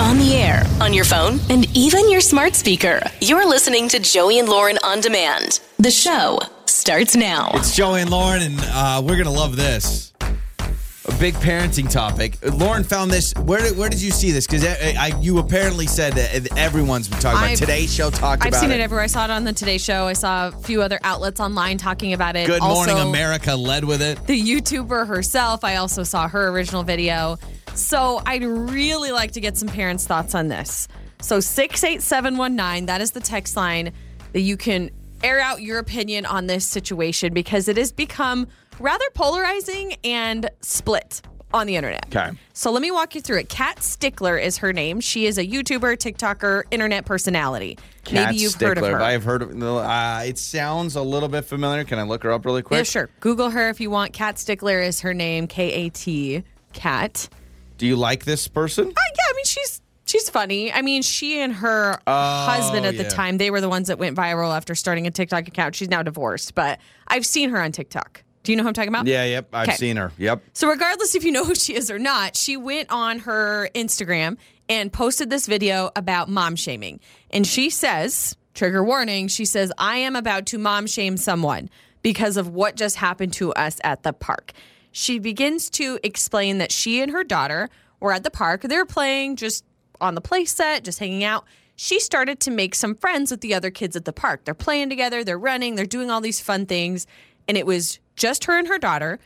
On the air, on your phone, and even your smart speaker. You're listening to Joey and Lauren on demand. The show starts now. It's Joey and Lauren, and uh, we're gonna love this. A big parenting topic. Lauren found this. Where did, where did you see this? Because you apparently said that everyone's been talking about. I've- Today's show talked about. I've seen it. it. everywhere. I saw it on the Today Show. I saw a few other outlets online talking about it. Good also, Morning America led with it. The YouTuber herself. I also saw her original video. So I'd really like to get some parents' thoughts on this. So six eight seven one nine. That is the text line that you can air out your opinion on this situation because it has become rather polarizing and split on the internet. Okay. So let me walk you through it. Kat Stickler is her name. She is a YouTuber, TikToker, internet personality. Kat Maybe you've heard of her. I've heard of. Uh, it sounds a little bit familiar. Can I look her up really quick? Yeah, sure. Google her if you want. Kat Stickler is her name. K A T. Kat. Do you like this person? Uh, yeah, I mean she's she's funny. I mean she and her Oh, husband at yeah. the time they were the ones that went viral after starting a TikTok account. She's now divorced, but I've seen her on TikTok. Do you know who I'm talking about? Yeah. Yep. I've Okay. seen her. Yep. So, regardless if you know who she is or not, she went on her Instagram and posted this video about mom shaming. And she says, trigger warning, she says, I am about to mom shame someone because of what just happened to us at the park. She begins to explain that she and her daughter were at the park. They were playing just on the play set, just hanging out. She started to make some friends with the other kids at the park. They're playing together, they're running, they're doing all these fun things. And it was just her and her daughter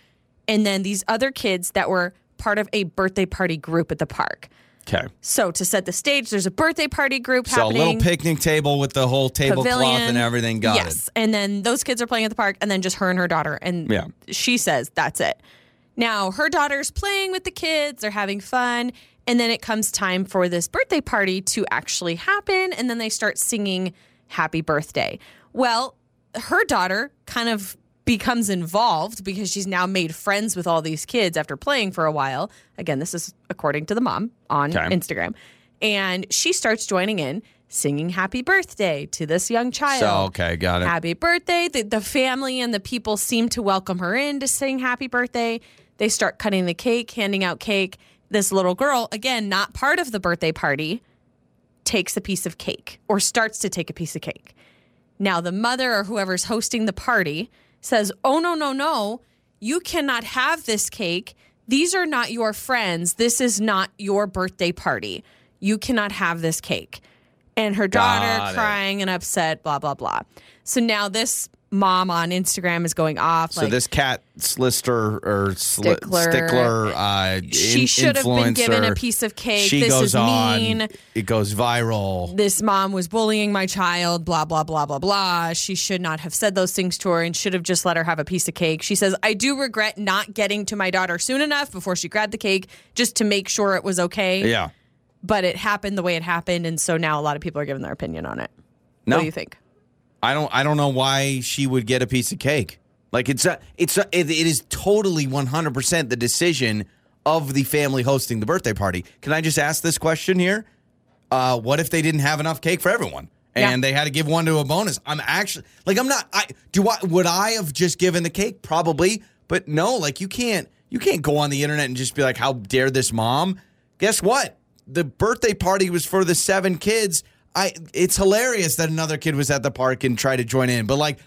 and then these other kids that were part of a birthday party group at the park. Okay. So to set the stage, there's a birthday party group So a little picnic table with the whole tablecloth and everything. Got yes. And then those kids are playing at the park, and then just her and her daughter. And Yeah. she says that's it. Now her daughter's playing with the kids, they're having fun. And then it comes time for this birthday party to actually happen. And then they start singing happy birthday. Well, her daughter kind of becomes involved because she's now made friends with all these kids after playing for a while. Again, this is according to the mom on Okay. Instagram. And she starts joining in singing happy birthday to this young child. So okay, got it. Happy birthday. The, the family and the people seem to welcome her in to sing happy birthday. They start cutting the cake, handing out cake. This little girl, again, not part of the birthday party, takes a piece of cake or starts to take a piece of cake. Now, the mother or whoever's hosting the party says, Oh, no, no, no. You cannot have this cake. These are not your friends. This is not your birthday party. You cannot have this cake. And her daughter crying and upset, blah, blah, blah. So now this mom on Instagram is going off. So like, this Kat slister or sli- Stickler. stickler, uh, she in- should have been given a piece of cake. She this goes is on. mean. It goes viral. this mom was bullying my child, blah, blah, blah, blah, blah. She should not have said those things to her and should have just let her have a piece of cake. She says, I do regret not getting to my daughter soon enough before she grabbed the cake just to make sure it was okay. Yeah. But it happened the way it happened. And so now a lot of people are giving their opinion on it. No, What do you think? I don't. I don't know why she would get a piece of cake. Like it's a. It's a. It, it is totally one hundred percent the decision of the family hosting the birthday party. Can I just ask this question here? Uh, what if they didn't have enough cake for everyone? And Yeah. they had to give one to a bonus. I'm actually like I'm not. I do. I would I have just given the cake probably, but no. Like you can't. You can't go on the internet and just be like, "How dare this mom?" Guess what? The birthday party was for the seven kids. I. It's hilarious that another kid was at the park and tried to join in, but like.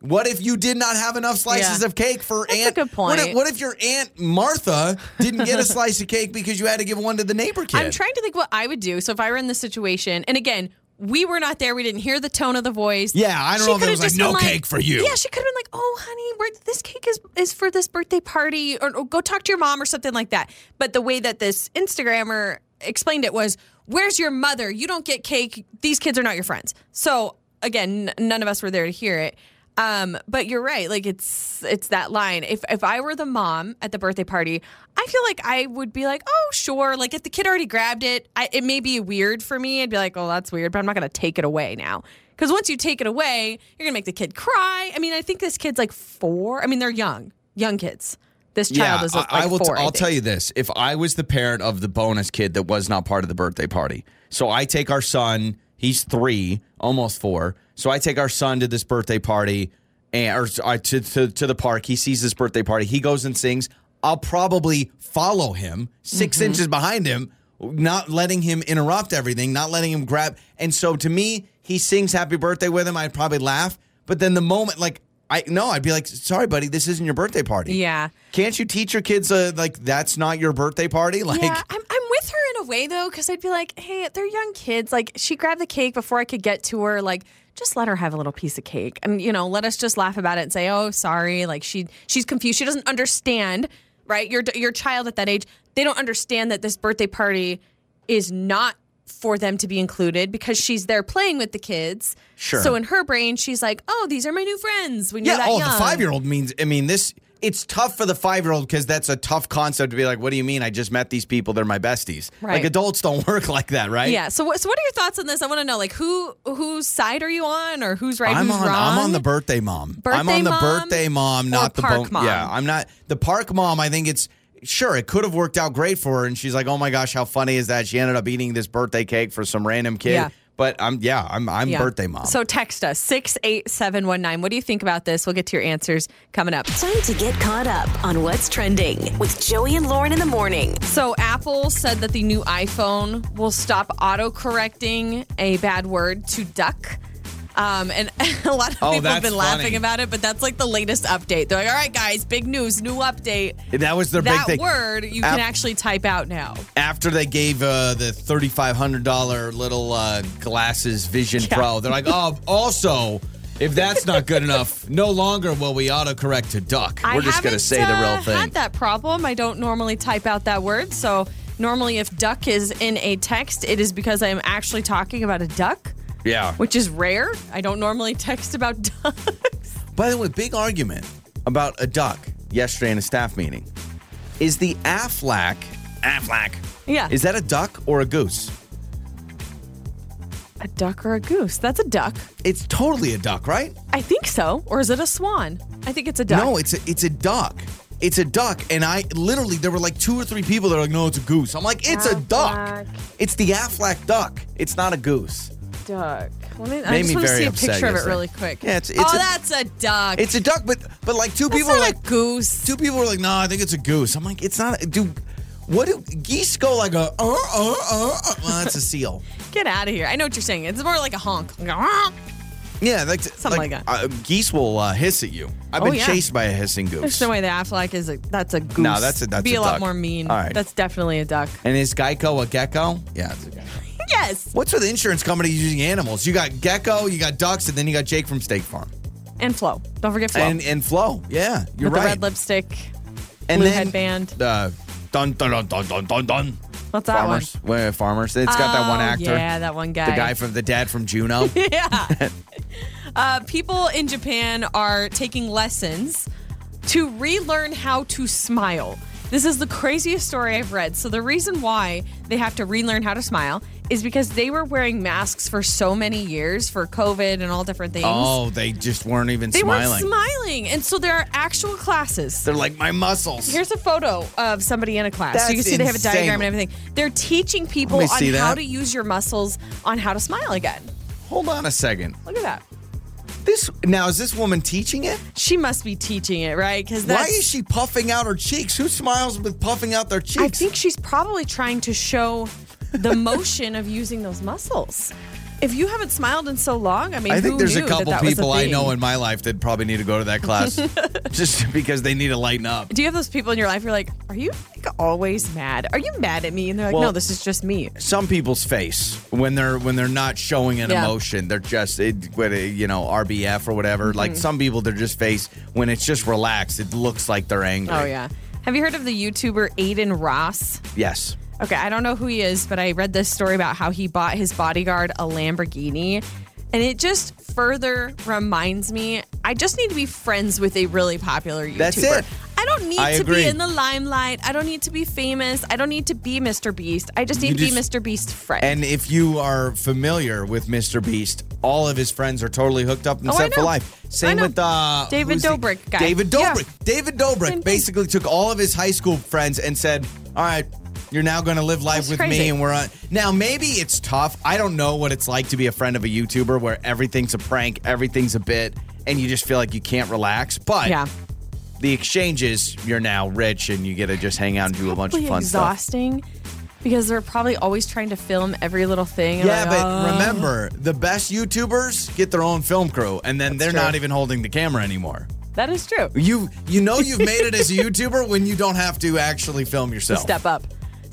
What if you did not have enough slices Yeah. of cake for That's a Aunt? good What if, what if your Aunt Martha didn't get a slice of cake because you had to give one to the neighbor kid? I'm trying to think what I would do. So if I were in this situation, and again, we were not there. We didn't hear the tone of the voice. Yeah, I don't She know if it was like, "No been cake for you." Yeah, she could have been like, "Oh, honey, we're, this cake is is for this birthday party," or, or go talk to your mom or something like that. But the way that this Instagrammer explained it was, "Where's your mother? You don't get cake. These kids are not your friends." So again, n- none of us were there to hear it. Um, but you're right. Like it's it's that line. If if I were the mom at the birthday party, I feel like I would be like, oh sure. Like if the kid already grabbed it, I, it may be weird for me. I'd be like, oh that's weird, but I'm not gonna take it away now. Because once you take it away, you're gonna make the kid cry. I mean, I think this kid's like four. I mean, they're young, young kids. This child is like I, I will. four. I'll tell you this: if I was the parent of the bonus kid that was not part of the birthday party, so I take our son. He's three, almost four. So I take our son to this birthday party, and or uh, to, to to the park. He sees this birthday party. He goes and sings. I'll probably follow him 6 Mm-hmm. inches behind him not letting him interrupt everything, not letting him grab. And so to me, he sings happy birthday with him. I'd probably laugh. But then the moment, like, I no, I'd be like, sorry, buddy, this isn't your birthday party. Yeah. Can't you teach your kids uh, like that's not your birthday party? Like, yeah, I'm, I'm with her in a way though, because I'd be like, hey, they're young kids. Like, she grabbed the cake before I could get to her. Like, just let her have a little piece of cake, and you know, let us just laugh about it and say, oh, sorry. Like, she she's confused. She doesn't understand, right? Your your child at that age, they don't understand that this birthday party is not for them to be included because she's there playing with the kids. Sure. So in her brain, she's like, oh, these are my new friends. When you're yeah. that Oh, young. the five year old means. I mean, this. It's tough for the five year old because that's a tough concept to be like, what do you mean? I just met these people. They're my besties. Right. Like adults don't work like that, right? Yeah. So what? So what are your thoughts on this? I want to know, like, who whose side are you on, or who's right, I'm who's on. wrong? I'm on the birthday mom. Birthday I'm on the mom birthday mom, not the park mom? Yeah, I'm not the park mom. I think it's sure it could have worked out great for her, and she's like, oh my gosh, how funny is that? She ended up eating this birthday cake for some random kid. Yeah. But I'm yeah, I'm I'm Yeah. birthday mom. So text us six eight seven one nine. What do you think about this? We'll get to your answers coming up. Time to get caught up on what's trending with Joey and Lauren in the morning. So Apple said that the new iPhone will stop auto correcting a bad word to duck. Um, and a lot of Oh, people have been laughing funny. about it, but that's like the latest update. They're like, all right, guys, big news, new update. that was their that big thing. word you can actually type out now. After they gave uh, the thirty five hundred dollar little uh, glasses Vision Yeah. Pro, they're like, oh, also. If that's not good enough, no longer will we autocorrect to duck. We're I just going to say the real uh, thing. Had that problem. I don't normally type out that word. So normally, if duck is in a text, it is because I am actually talking about a duck, yeah. which is rare. I don't normally text about ducks. By the way, big argument about a duck yesterday in a staff meeting. Is the Aflac Aflac? Yeah. Is that a duck or a goose? a duck or a goose? That's a duck. It's totally a duck, right? I think so. Or is it a swan? I think it's a duck. No, it's a it's a duck. It's a duck, and I literally there were like two or three people that are like, "No, it's a goose." I'm like, "It's a duck. It's the Aflac duck. It's not a goose." Duck. Let me, I Made just me want to very see a upset picture of it yesterday. really quick. Yeah, it's- it's oh, a- that's a duck. It's a duck, but but like two people are a like goose. two people were like, "No, I think it's a goose." I'm like, "It's not." A, do what do geese go like a? Uh, uh, uh, uh. Well, that's a seal. Get out of here. I know what you're saying. It's more like a honk. Like a honk. Yeah, like, Something like that. Uh, geese will uh, hiss at you. I've Oh, been yeah. chased by a hissing goose. There's no way the Aflac is a that's a goose. No, that's a- that's be a a, lot duck. more mean. All right. That's definitely a duck. And is Geico a gecko? Yeah, it's a gecko. Yes. What's with insurance companies using animals? You got gecko, you got ducks, and then you got Jake from State Farm. And Flo. Don't forget Flo. And and Flo. Yeah, you're With right. the red lipstick. and blue then, headband. Uh, dun dun dun dun dun dun dun. What's that farmers. Where farmers. It's got that one Oh, actor. Yeah, that one guy. The guy from the dad from Juno. yeah. uh, people in Japan are taking lessons to relearn how to smile. This is the craziest story I've read. So, the reason why they have to relearn how to smile is because they were wearing masks for so many years for COVID and all different things. oh, they just weren't even smiling. they smiling. weren't smiling. And so, there are actual classes. They're like my muscles. Here's a photo of somebody in a class. so you can That's see they have a insane. diagram and everything. They're teaching people on how that. to use your muscles on how to smile again. Hold on a second. Look at that. This now is this woman teaching it? She must be teaching it, right? Because Why is she puffing out her cheeks? Who smiles with puffing out their cheeks? I think she's probably trying to show the motion of using those muscles. If you haven't smiled in so long, I mean, I think there's a couple that that people I know in my life that probably need to go to that class just because they need to lighten up. Do you have those people in your life? You're like, are you like always mad? Are you mad at me? And they're like, Well- no, this is just me. Some people's face when they're when they're not showing an Yeah. emotion, they're just it, what, uh, you know RBF or whatever. Mm-hmm. Like some people, they're just face when it's just relaxed. It looks like they're angry. Oh yeah. Have you heard of the YouTuber Adin Ross? Yes. Okay, I don't know who he is, but I read this story about how he bought his bodyguard a Lamborghini. And it just further reminds me I just need to be friends with a really popular YouTuber. That's it. I don't need I to agree. be in the limelight. I don't need to be famous. I don't need to be Mr. Beast. I just need You to just- be Mr. Beast's friend. And if you are familiar with Mr. Beast, all of his friends are totally hooked up and Oh, set for life. Same with uh, David the- Dobrik guy. David Yeah. Dobrik. David Dobrik basically took all of his high school friends and said, "All right, you're now going to live life That's with crazy. me, and we're on." Now maybe it's tough. I don't know what it's like to be a friend of a YouTuber where everything's a prank, everything's a bit, and you just feel like you can't relax. But yeah. the exchanges, you're now rich and you get to just hang out and do a bunch of fun stuff. exhausting Because they're probably always trying to film every little thing. Yeah, like, but "Oh." remember, the best YouTubers get their own film crew, and then they're true. not even holding the camera anymore. that is true. You you know you've made it as a YouTuber when you don't have to actually film yourself. Step up.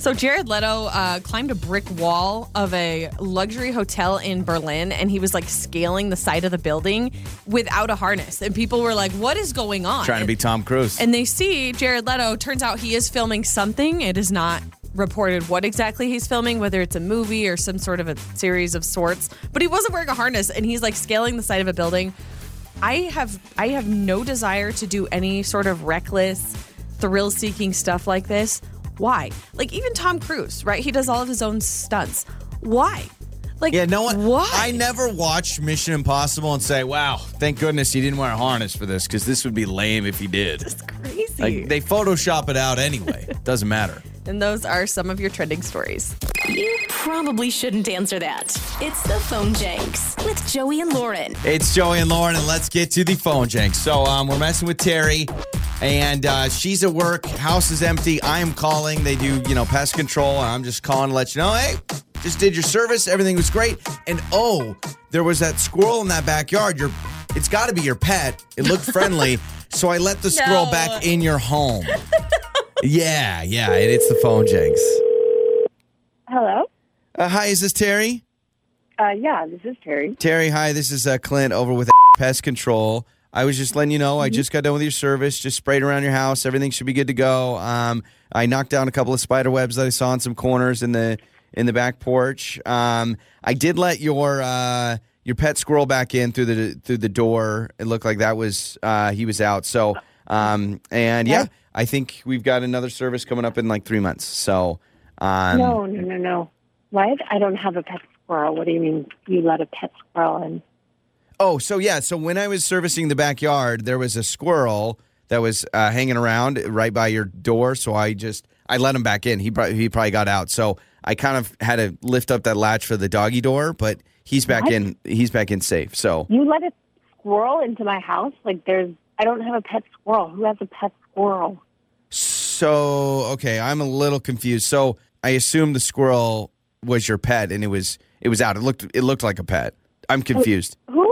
So Jared Leto uh, climbed a brick wall of a luxury hotel in Berlin, and he was like scaling the side of the building without a harness. And people were like, "What is going on?" Trying to be Tom Cruise. and they see Jared Leto. Turns out he is filming something. It is not reported what exactly he's filming, whether it's a movie or some sort of a series of sorts. But he wasn't wearing a harness, and he's like scaling the side of a building. I have I have no desire to do any sort of reckless, thrill-seeking stuff like this. Why? Like even Tom Cruise, right? He does all of his own stunts. Why? Like yeah, no one. Why? I never watched Mission Impossible and say, "Wow, thank goodness he didn't wear a harness for this," because this would be lame if he did. It's crazy. Like they Photoshop it out anyway. Doesn't matter. and those are some of your trending stories. You probably shouldn't answer that. It's the phone Jenks with Joey and Lauren. It's Joey and Lauren, and let's get to the phone jank. So um, we're messing with Terry, and uh, she's at work. House is empty. I am calling. They do, you know, pest control, and I'm just calling to let you know, hey, just did your service. Everything was great. And oh, there was that squirrel in that backyard. Your, it's got to be your pet. It looked friendly, so I let the squirrel No. back in your home. yeah, yeah, and it's the phone Jenks. Hello. Uh, hi, is this Terry? Uh, yeah, this is Terry. Terry, hi. This is uh, Clint over with Pest Control. I was just letting you know I just got done with your service. Just sprayed around your house. Everything should be good to go. Um, I knocked down a couple of spider webs that I saw in some corners in the in the back porch. Um, I did let your uh, your pet squirrel back in through the through the door. It looked like that was uh, he was out. So um, and yeah, I think we've got another service coming up in like three months. So um, no, no, no, no. What? I don't have a pet squirrel. What do you mean you let a pet squirrel in? Oh, so yeah. So when I was servicing the backyard, there was a squirrel that was uh, hanging around right by your door. So I just I let him back in. He probably, he probably got out. So I kind of had to lift up that latch for the doggy door, but he's back What? in. He's back in safe. So You let a squirrel into my house? Like there's I don't have a pet squirrel. Who has a pet squirrel? so okay, I'm a little confused. So I assume the squirrel was your pet, and it was it was out. It looked it looked like a pet. I'm confused. Who has a pet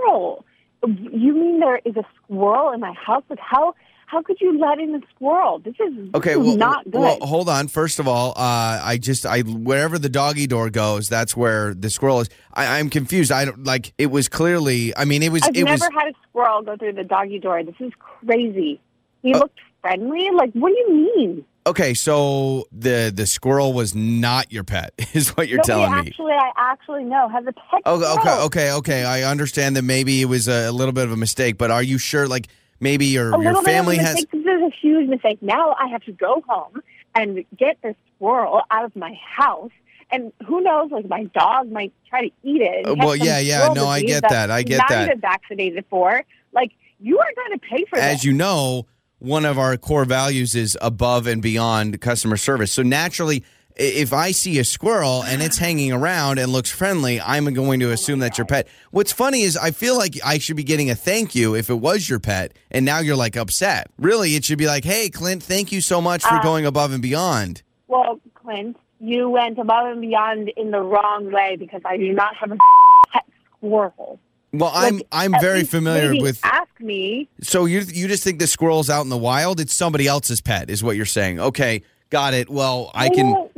squirrel? You mean there is a squirrel in my house? Like how how could you let in a squirrel? This is, this Okay, is well, not good. well, hold on. First of all, uh, I just I wherever the doggy door goes, that's where the squirrel is. I, I'm confused. I don't like. It was clearly. I mean, it was. I've it never was. had a squirrel go through the doggy door. This is crazy. He Uh, looked friendly. Like, what do you mean? Okay, so the the squirrel was not your pet, is what you're no, telling me. Actually, I actually know has a pet. Okay, okay, okay, okay. I understand that maybe it was a, little bit of a mistake, but are you sure? Like maybe your A your family bit of a has. This is a huge mistake. Now I have to go home and get this squirrel out of my house. And who knows? Like my dog might try to eat it. Uh, well, yeah, yeah, no, I get that, I get that. not even vaccinated for. Like you are going to pay for as this. you know, one of our core values is above and beyond customer service. So naturally, if I see a squirrel and it's hanging around and looks friendly, I'm going to assume that's your pet. What's funny is I feel like I should be getting a thank you if it was your pet, and now you're like upset. Really, it should be like, hey, Clint, thank you so much for Uh, going above and beyond. Well, Clint, you went above and beyond in the wrong way because I do not have a pet squirrel. Well, I'm I'm very familiar with. Ask me. So you you just think the squirrel's out in the wild? It's somebody else's pet, is what you're saying? Okay, got it. Well, I can. don't.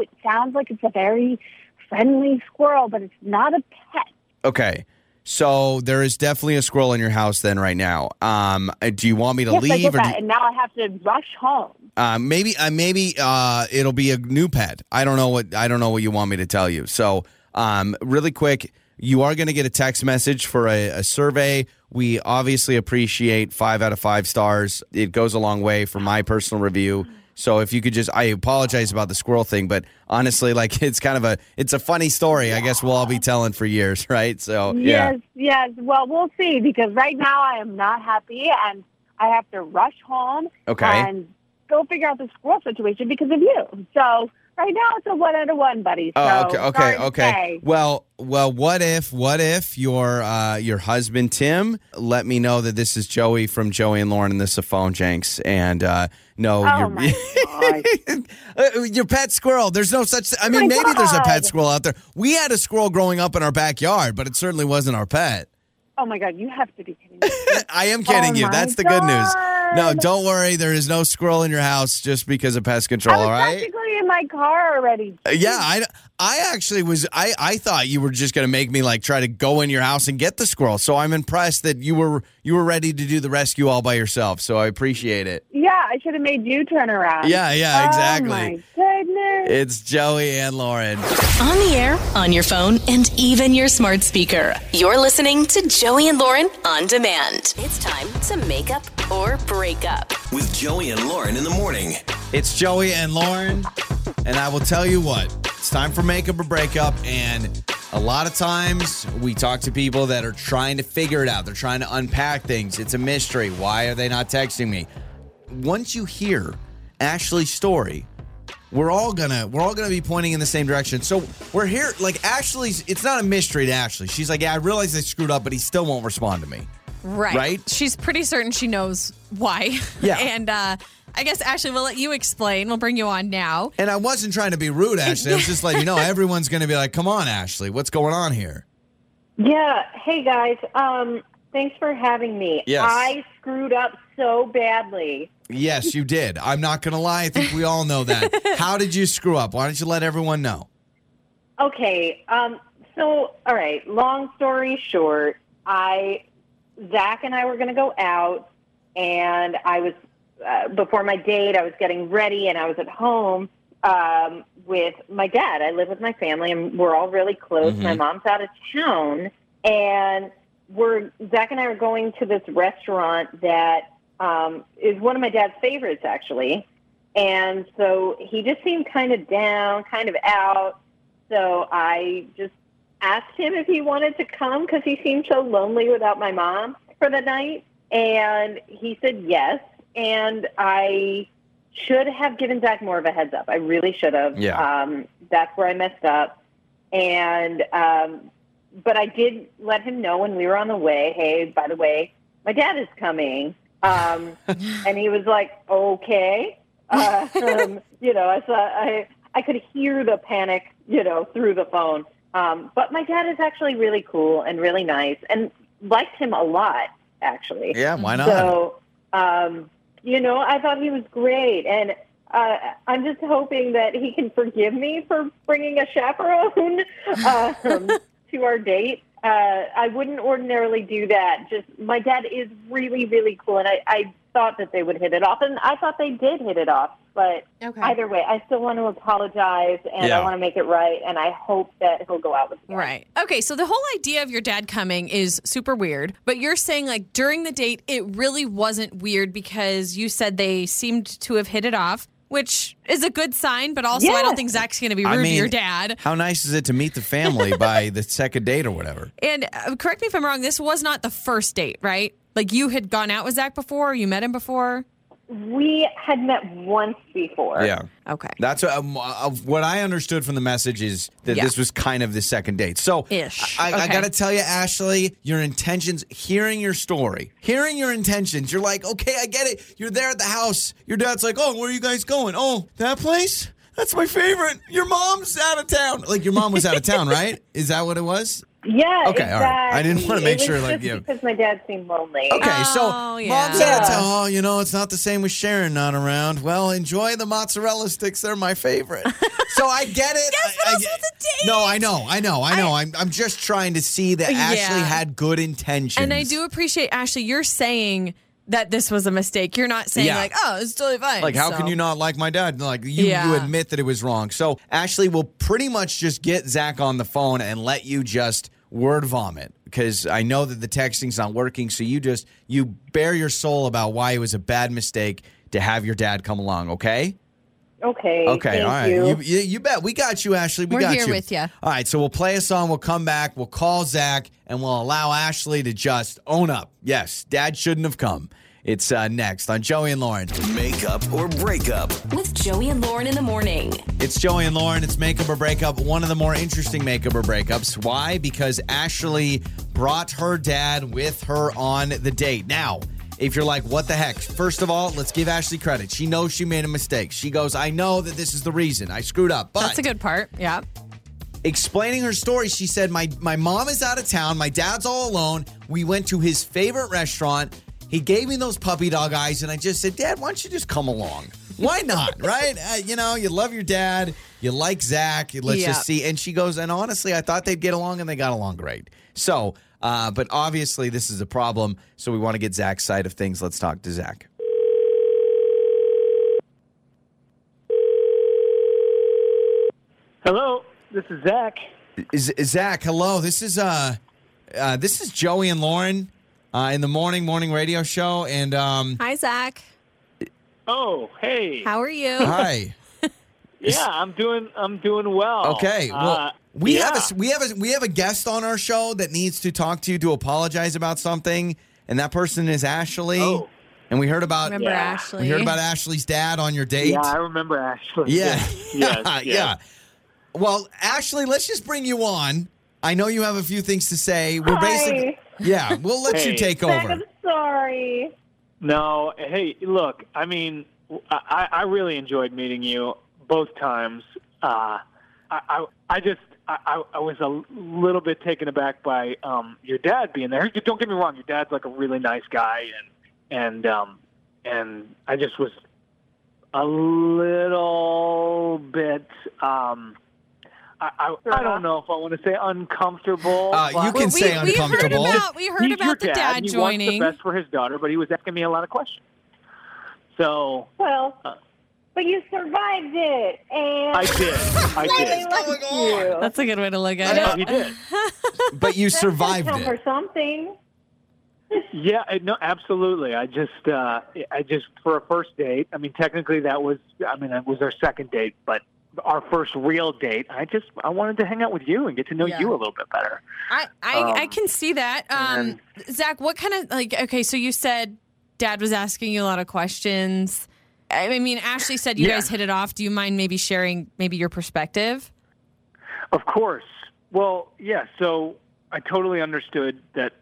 It sounds like it's a very friendly squirrel, but it's not a pet. Okay. So there is definitely a squirrel in your house then right now. Um, uh, do you want me to yes, I leave get or and now I have to rush home. uh, maybe uh, maybe uh, it'll be a new pet. I don't know what I don't know what you want me to tell you. So um, really quick, you are going to get a text message for a, a survey. We obviously appreciate five out of five stars. It goes a long way for my personal review. So if you could just, I apologize about the squirrel thing, but honestly, like it's kind of a, it's a funny story. I guess we'll all be telling for years, right? So yeah. Yes, yes. Well, we'll see because right now I am not happy and I have to rush home Okay. and go figure out the squirrel situation because of you. So Right now, it's a one out of one, buddy. So Oh, okay, okay, okay. Well, well, what if, what if your uh, your husband Tim let me know that this is Joey from Joey and Lauren and this is a phone Jenks and uh, no, Oh your god! Uh, your pet squirrel. There's no such. I mean, my maybe there's a pet squirrel out there. We had a squirrel growing up in our backyard, but it certainly wasn't our pet. Oh my god! You have to be kidding me. I am kidding Oh you. That's the good news. No, don't worry. There is no squirrel in your house just because of pest I control. was All right. practically in my car already. Uh, Yeah, I, I actually was. I, I thought you were just going to make me like try to go in your house and get the squirrel. So I'm impressed that you were you were ready to do the rescue all by yourself. So I appreciate it. Yeah, I should have made you turn around. Yeah, yeah, oh exactly. Oh my goodness. It's Joey and Lauren. On the air, on your phone, and even your smart speaker. You're listening to Joey and Lauren on demand. It's time to make up or break up. With Joey and Lauren in the morning. It's Joey and Lauren, and I will tell you what. It's time for makeup or breakup, and a lot of times we talk to people that are trying to figure it out. They're trying to unpack things. It's a mystery. Why are they not texting me? Once you hear Ashley's story, we're all gonna we're all gonna be pointing in the same direction. So we're here. Like Ashley's, it's not a mystery to Ashley. She's like, yeah, I realize I screwed up, but he still won't respond to me. Right. Right? She's pretty certain she knows why. Yeah. and uh, I guess, Ashley, we'll let you explain. We'll bring you on now. And I wasn't trying to be rude, Ashley. I was just letting you know everyone's gonna be like, come on, Ashley, what's going on here? Yeah. Hey guys. Um. Thanks for having me. Yes. I screwed up so badly. Yes, you did. I'm not gonna lie. I think we all know that. How did you screw up? Why don't you let everyone know? Okay. Um. So, all right. Long story short, I Zach and I were going to go out, and I was uh, before my date. I was getting ready, and I was at home um, with my dad. I live with my family, and we're all really close. My mom's out of town, and we're Zach and I are going to this restaurant that um, is one of my dad's favorites, actually. And so he just seemed kind of down, kind of out. So I just asked him if he wanted to come because he seemed so lonely without my mom for the night. And he said yes. And I should have given Zach more of a heads up. I really should have. Yeah. Um, that's where I messed up. And, um, but I did let him know when we were on the way, hey, by the way, my dad is coming. Um, and he was like, okay. Uh, um, you know, I saw, I, I could hear the panic, you know, through the phone. Um, but my dad is actually really cool and really nice and liked him a lot, actually. Yeah, why not? So, um, you know, I thought he was great, and uh, I'm just hoping that he can forgive me for bringing a chaperone um, to our date. Uh, I wouldn't ordinarily do that. Just my dad is really, really cool, and I, I thought that they would hit it off, and I thought they did hit it off. But Okay. either way, I still want to apologize, and Yeah. I want to make it right, and I hope that he'll go out with me. Right. Okay. So the whole idea of your dad coming is super weird, but you're saying like during the date, it really wasn't weird because you said they seemed to have hit it off, which is a good sign, but also I don't think Zach's going to be rude I to your dad. How nice is it to meet the family by the second date or whatever? And uh, correct me if I'm wrong, this was not the first date, right? Like you had gone out with Zach before, you met him before. We had met once before. Yeah. Okay. That's what, um, uh, what I understood from the message is that Yeah. this was kind of the second date. So, Ish. I, I Okay. got to tell you, Ashley, your intentions, hearing your story, hearing your intentions, you're like, okay, I get it. You're there at the house. Your dad's like, oh, where are you guys going? Oh, that place? That's my favorite. Your mom's out of town. Like, your mom was out of town, right? Is that what it was? Yeah. Okay, all right. I didn't wanna make It was sure, like, just you- because my dad seemed lonely. Okay, so Oh, yeah. mom's Yeah. town. Oh, you know, it's not the same with Sharon not around. Well, enjoy the mozzarella sticks. They're my favorite. so I get it. Yes, but I, I also get- a date. No, I know, I know, I know. I, am I'm just trying to see that Yeah. Ashley had good intentions. And I do appreciate Ashley. You're saying that this was a mistake. You're not saying Yeah. like, oh, it's totally fine. Like, how So- can you not like my dad? Like, you, you admit that it was wrong. So, Ashley will pretty much just get Zach on the phone and let you just word vomit because I know that the texting's not working. So, you just, you bare your soul about why it was a bad mistake to have your dad come along, okay? Okay. Okay, thank all right. You. You, you, you bet. We got you, Ashley. We We're got here you. with ya. All right, so we'll play a song. We'll come back. We'll call Zach, and we'll allow Ashley to just own up. Yes, Dad shouldn't have come. It's uh, next on Joey and Lauren. Makeup or breakup. With Joey and Lauren in the morning. It's Joey and Lauren. It's makeup or breakup. One of the more interesting makeup or breakups. Why? Because Ashley brought her dad with her on the date. Now, if you're like, what the heck? First of all, let's give Ashley credit. She knows she made a mistake. She goes, I know that this is the reason. I screwed up. But That's a good part. Yeah. explaining her story, she said, my, my mom is out of town. My dad's all alone. We went to his favorite restaurant. He gave me those puppy dog eyes, and I just said, Dad, why don't you just come along? Why not? right? Uh, you know, you love your dad. You like Zach. Let's Yeah. just see. And she goes, and honestly, I thought they'd get along, and they got along great. So, uh, but obviously, this is a problem. So we want to get Zach's side of things. Let's talk to Zach. Hello, this is Zach. Z- Zach, hello. This is uh, uh, this is Joey and Lauren uh, in the morning morning radio show, and um, Hi, Zach. Oh, hey. How are you? hi. yeah, I'm doing. I'm doing well. Okay. Well, Uh, we yeah. have a we have a we have a guest on our show that needs to talk to you to apologize about something, and that person is Ashley. Oh. And we heard about Remember Yeah. Ashley? we heard about Ashley's dad on your date. Yeah, I remember Ashley. Yeah. Yes, yes, yeah. yes. Well, Ashley, let's just bring you on. I know you have a few things to say. We're Hi. basically Yeah, we'll let you take Zach, over. I'm sorry. No, hey, look. I mean, I, I really enjoyed meeting you both times. Uh, I, I, I just, I, I I was a little bit taken aback by um, your dad being there. Don't get me wrong. Your dad's like a really nice guy, and and um, and I just was a little bit. Um, I, I, I don't know if I want to say uncomfortable. Uh, you can we, say we heard uncomfortable. about we heard He's about the dad. dad he joining. wants the best for his daughter, but he was asking me a lot of questions. So Well, Uh. but you survived it, and I did. I did. liked you. That's a good way to look I at know it. he did. But you That survived count for something. Yeah, no, absolutely. I just, uh, I just for a first date. I mean, technically that was, I mean, that was our second date, but our first real date. I just, I wanted to hang out with you and get to know Yeah. you a little bit better. I I, I Um, can see that. Um, Zach, what kind of like? Okay, so you said dad was asking you a lot of questions. I mean, Ashley said you Yeah. guys hit it off. Do you mind maybe sharing maybe your perspective? Of course. Well, yeah. So I totally understood that.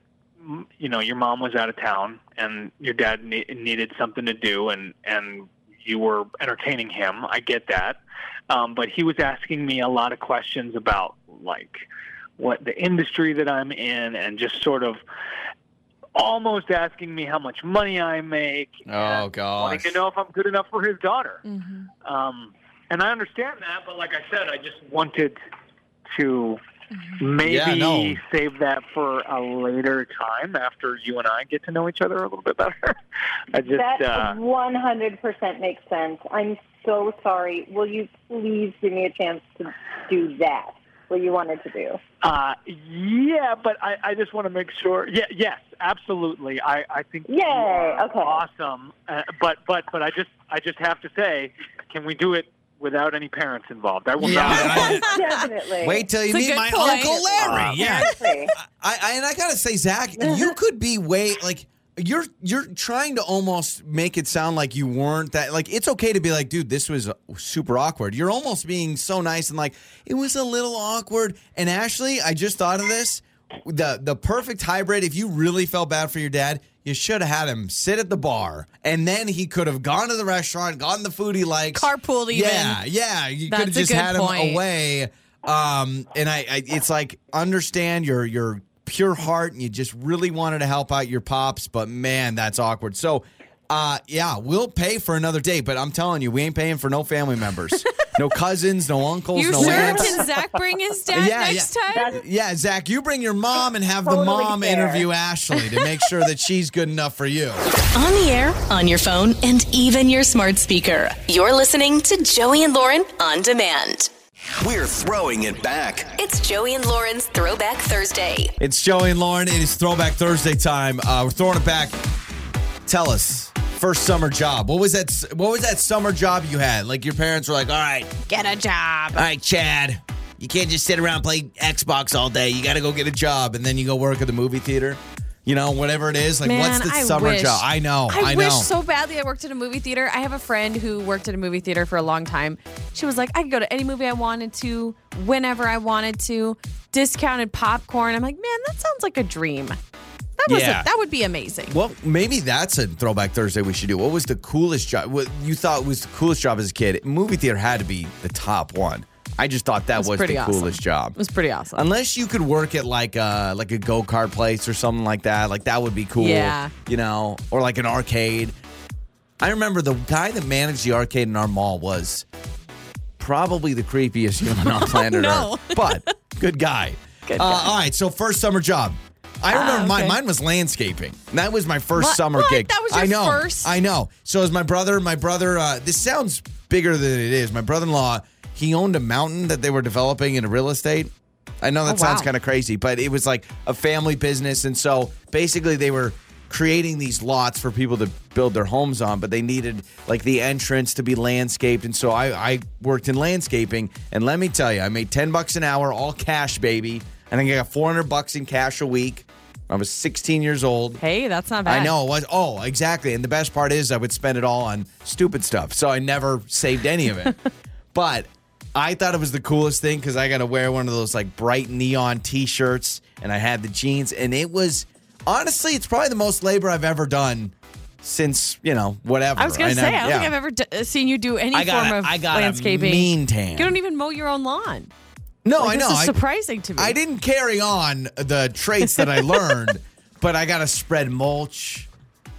You know, your mom was out of town, and your dad ne- needed something to do, and and you were entertaining him. I get that, um, but he was asking me a lot of questions about like what the industry that I'm in, and just sort of almost asking me how much money I make. Oh and wanting gosh. to know if I'm good enough for his daughter. Mm-hmm. Um, and I understand that, but like I said, I just wanted to maybe Yeah, no. save that for a later time after you and I get to know each other a little bit better. I just, that uh, 100% makes sense. I'm so sorry. Will you please give me a chance to do that? What you wanted to do? uh, yeah, but I, I just want to make sure. Yeah, yes, absolutely. I, I think you Yay, okay. awesome. Uh, but, but, but I just, I just have to say, can we do it without any parents involved? I will Yeah, not. I- Definitely. Wait till you It's meet my point. uncle Larry. Uh, yeah. Seriously. I, I and I gotta say, Zach, you could be way like you're you're trying to almost make it sound like you weren't that like it's okay to be like, dude, this was super awkward. You're almost being so nice and like it was a little awkward. And Ashley, I just thought of this. The the perfect hybrid, if you really felt bad for your dad, you should have had him sit at the bar and then he could have gone to the restaurant, gotten the food he likes. Carpool even. Yeah, yeah. You could have just had him away. Um, and I, I, it's like understand your your pure heart, and you just really wanted to help out your pops, but man, that's awkward. So, uh, yeah, we'll pay for another date, but I'm telling you, we ain't paying for no family members, no cousins, no uncles, You no sure? aunts. Can Zach bring his dad Yeah, next yeah. time? Yeah, Zach, you bring your mom and have the mom fair. interview Ashley to make sure that she's good enough for you. On the air, on your phone, and even your smart speaker. You're listening to Joey and Lauren on demand. We're throwing it back. It's Joey and Lauren's Throwback Thursday. It's Joey and Lauren. It is Throwback Thursday time. Uh, we're throwing it back. Tell us, first summer job. What was that? What was that summer job you had? Like your parents were like, "All right, Get a job. all right, Chad, you can't just sit around and play Xbox all day. You got to go get a job, and then you go work at the movie theater." You know, whatever it is. Like, Man, what's the I summer wish- job? I know. I, I, know. wish so badly I worked at a movie theater. I have a friend who worked at a movie theater for a long time. She was like, I could go to any movie I wanted to, whenever I wanted to, discounted popcorn. I'm like, man, that sounds like a dream. That was Yeah. a, that would be amazing. Well, maybe that's a throwback Thursday we should do. What was the coolest job? What you thought was the coolest job as a kid? Movie theater had to be the top one. I just thought that was was, the awesome. coolest job. It was pretty awesome. Unless you could work at like a like a go kart place or something like that, like that would be cool. Yeah. you know, or like an arcade. I remember the guy that managed the arcade in our mall was probably the creepiest human on planet no. Earth, but good guy. Good Uh, guy. all right, so first summer job. I remember mine. okay. Mine was landscaping. That was my first What? summer What? gig. That was your I know. first? I know. So as my brother, my brother. Uh, this sounds bigger than it is. My brother-in-law. He owned a mountain that they were developing in real estate. I know that Oh, sounds wow. kind of crazy, but it was like a family business, and so basically they were creating these lots for people to build their homes on, but they needed like the entrance to be landscaped, and so I, I worked in landscaping, and let me tell you, I made ten bucks an hour, all cash, baby. I think I got four hundred bucks in cash a week. I was sixteen years old. hey, that's not bad. I know it was. Oh, exactly. And the best part is I would spend it all on stupid stuff. So I never saved any of it. but I thought it was the coolest thing because I got to wear one of those like bright neon t shirts and I had the jeans. And it was honestly, it's probably the most labor I've ever done since, you know, whatever. I was gonna say, I don't yeah. think I've ever d- seen you do any I got form a- of I got a landscaping. mean tan. You don't even mow your own lawn. No, Like, I know. This is I- surprising to me. I didn't carry on the traits that I learned, but I got to spread mulch.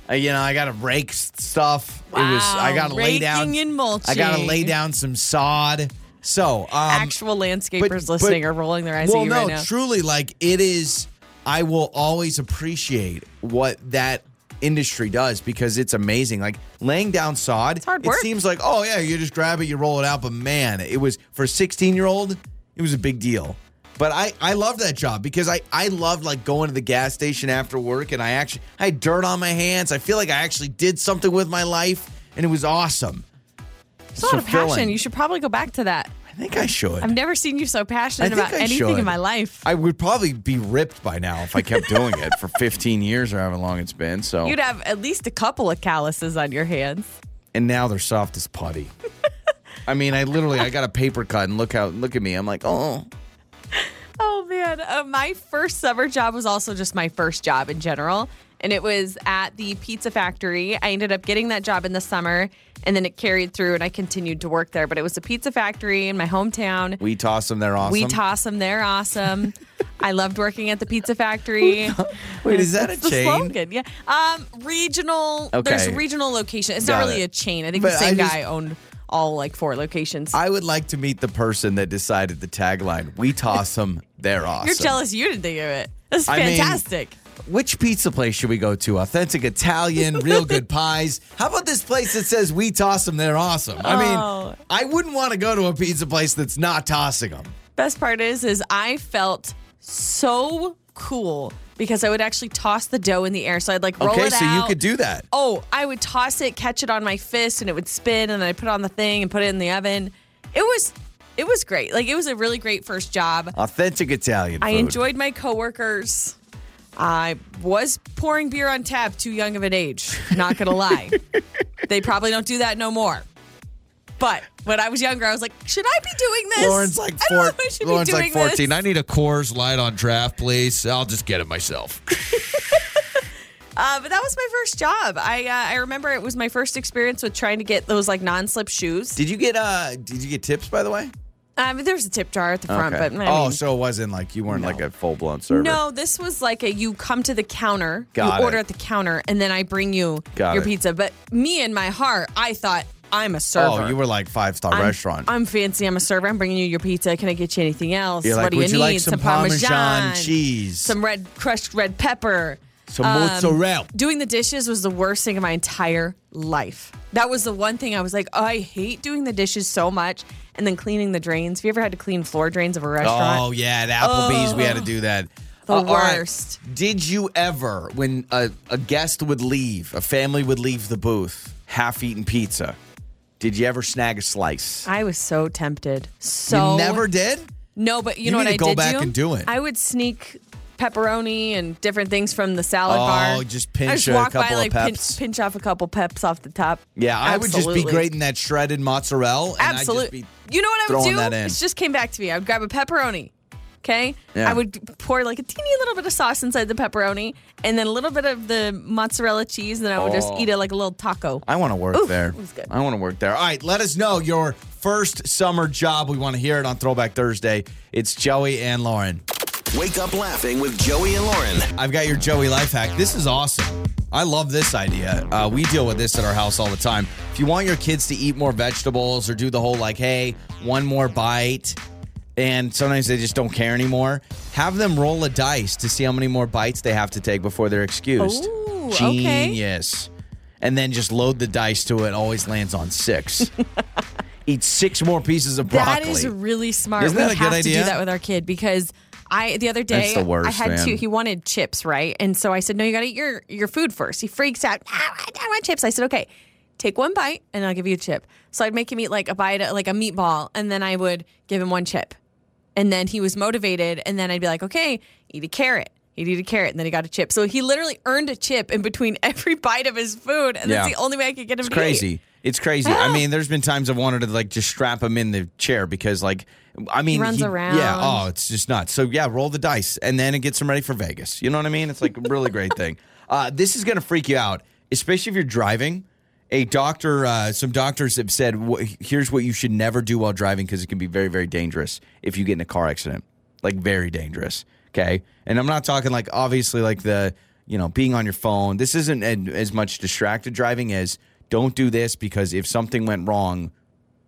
Uh, you know, I got to rake stuff. it was I Wow, got to lay down. raking and mulching. I got to lay down some sod. So, um, Actual landscapers but- listening but- are rolling their eyes well, no, right truly, like it is. I will always appreciate what that industry does because it's amazing. Like laying down sod, hard it seems like oh yeah, you just grab it, you roll it out. But man, it was for a 16 year old, it was a big deal. But I I loved that job because I I loved like going to the gas station after work and I actually I had dirt on my hands. I feel like I actually did something with my life and it was awesome. It's a lot of passion. You should probably go back to that. I think I should. I've never seen you so passionate about I anything should. in my life. I would probably be ripped by now if I kept doing it for 15 years or however long it's been. So, You'd have at least a couple of calluses on your hands. and now they're soft as putty. I mean, I literally I got a paper cut and look how look at me. I'm like, oh, Oh man, uh, my first summer job was also just my first job in general, and it was at the pizza factory. I ended up getting that job in the summer, and then it carried through, and I continued to work there. But it was a pizza factory in my hometown. we toss them. They're awesome. We toss them; they're awesome. I loved working at the pizza factory. Wait, is that It's a the chain? slogan, yeah. Um, regional. There's Okay. regional location. It's Got not really it. a chain. I think But the same just- guy owned all like four locations. I would like to meet the person that decided the tagline. We toss them. They're awesome. You're jealous you didn't think of it. That's I mean- fantastic. Which pizza place should we go to? Authentic Italian, real good pies. How about this place that says we toss them? They're awesome. I Oh. mean, I wouldn't want to go to a pizza place that's not tossing them. Best part is, is I felt so cool because I would actually toss the dough in the air. So I'd like roll Okay, it so you could do that. Oh, I would toss it, catch it on my fist, and it would spin, and then I put it on the thing and put it in the oven. It was, it was great. Like it was a really great first job. Authentic Italian. I food. enjoyed my coworkers. I was pouring beer on tap too young of an age. Not gonna lie, they probably don't do that no more. But when I was younger, I was like, should I be doing this? Lauren's like I don't know four, if I should Lauren's be doing like 14. This. I need a Coors Light on draft, please. I'll just get it myself. Uh, but that was my first job. I uh, I remember it was my first experience with trying to get those like non-slip shoes. did you get uh did you get tips by the way? Um, there's a tip jar at the front, Okay. but I oh, mean, so it wasn't like you weren't like a full blown server. no, this was like a you come to the counter, Got you it. order at the counter, and then I bring you Got your it. pizza. But me in my heart, I thought I'm a server. Oh, you were like five star I'm, restaurant. I'm fancy. I'm a server. I'm bringing you your pizza. Can I get you anything else? You're what like, do would you you need? like some Parmesan cheese? some red crushed red pepper, Some Um, mozzarella. Doing the dishes was the worst thing of my entire life. That was the one thing I was like, oh, I hate doing the dishes so much. And then cleaning the drains. Have you ever had to clean floor drains of a restaurant? Oh yeah, at Applebee's we had to do that. The Uh, all right. worst. Did you ever, when a, a guest would leave, a family would leave the booth, half-eaten pizza? Did you ever snag a slice? I was so tempted. So you never did. No, but you, You know what to I go did back do? and do it. I would sneak pepperoni and different things from the salad Oh, bar. just I pinch just a walk by, like pinch, peps. pinch off a couple peps off the top. Yeah, I would just be grating that shredded mozzarella. And I'd just Absolutely. be You know what I would do? It just came back to me. I would grab a pepperoni. Okay. Yeah. I would pour like a teeny little bit of sauce inside the pepperoni, and then a little bit of the mozzarella cheese, and then I would just Oh. eat it like a little taco. I want to work Oof, there. it was good. I want to work there. All right, let us know your first summer job. We want to hear it on Throwback Thursday. It's Joey and Lauren. Wake up laughing with Joey and Lauren. I've got your Joey life hack. This is awesome. I love this idea. Uh, we deal with this at our house all the time. If you want your kids to eat more vegetables or do the whole like, hey, one more bite, and sometimes they just don't care anymore, have them roll a dice to see how many more bites they have to take before they're excused. Ooh, okay. Genius. And then just load the dice to it. Always lands on six. Eat six more pieces of broccoli. That is really smart. Isn't we that a have good to do that with our kid because I the other day the worst, I had man. to. He wanted chips, right? And so I said, "No, you got to eat your your food first. He freaks out. "Ah, I don't want chips. I said, "Okay." Take one bite and I'll give you a chip. So I'd make him eat like a bite, like a meatball, and then I would give him one chip. And then he was motivated, and then I'd be like, okay, eat a carrot. He'd eat a carrot, and then he got a chip. So he literally earned a chip in between every bite of his food, and that's the only way I could get him It's to eat. It's crazy. I mean, there's been times I've wanted to like just strap him in the chair because like I mean Runs around. Yeah, oh, it's just nuts. So yeah, roll the dice and then it gets him ready for Vegas. You know what I mean? It's like a really great thing. Uh, this is gonna freak you out, especially if you're driving. A doctor, uh, some doctors have said, wh- here's what you should never do while driving because it can be very, very dangerous if you get in a car accident. Like very dangerous. Okay, and I'm not talking like obviously like the you know being on your phone. This isn't an- as much distracted driving as don't do this because if something went wrong,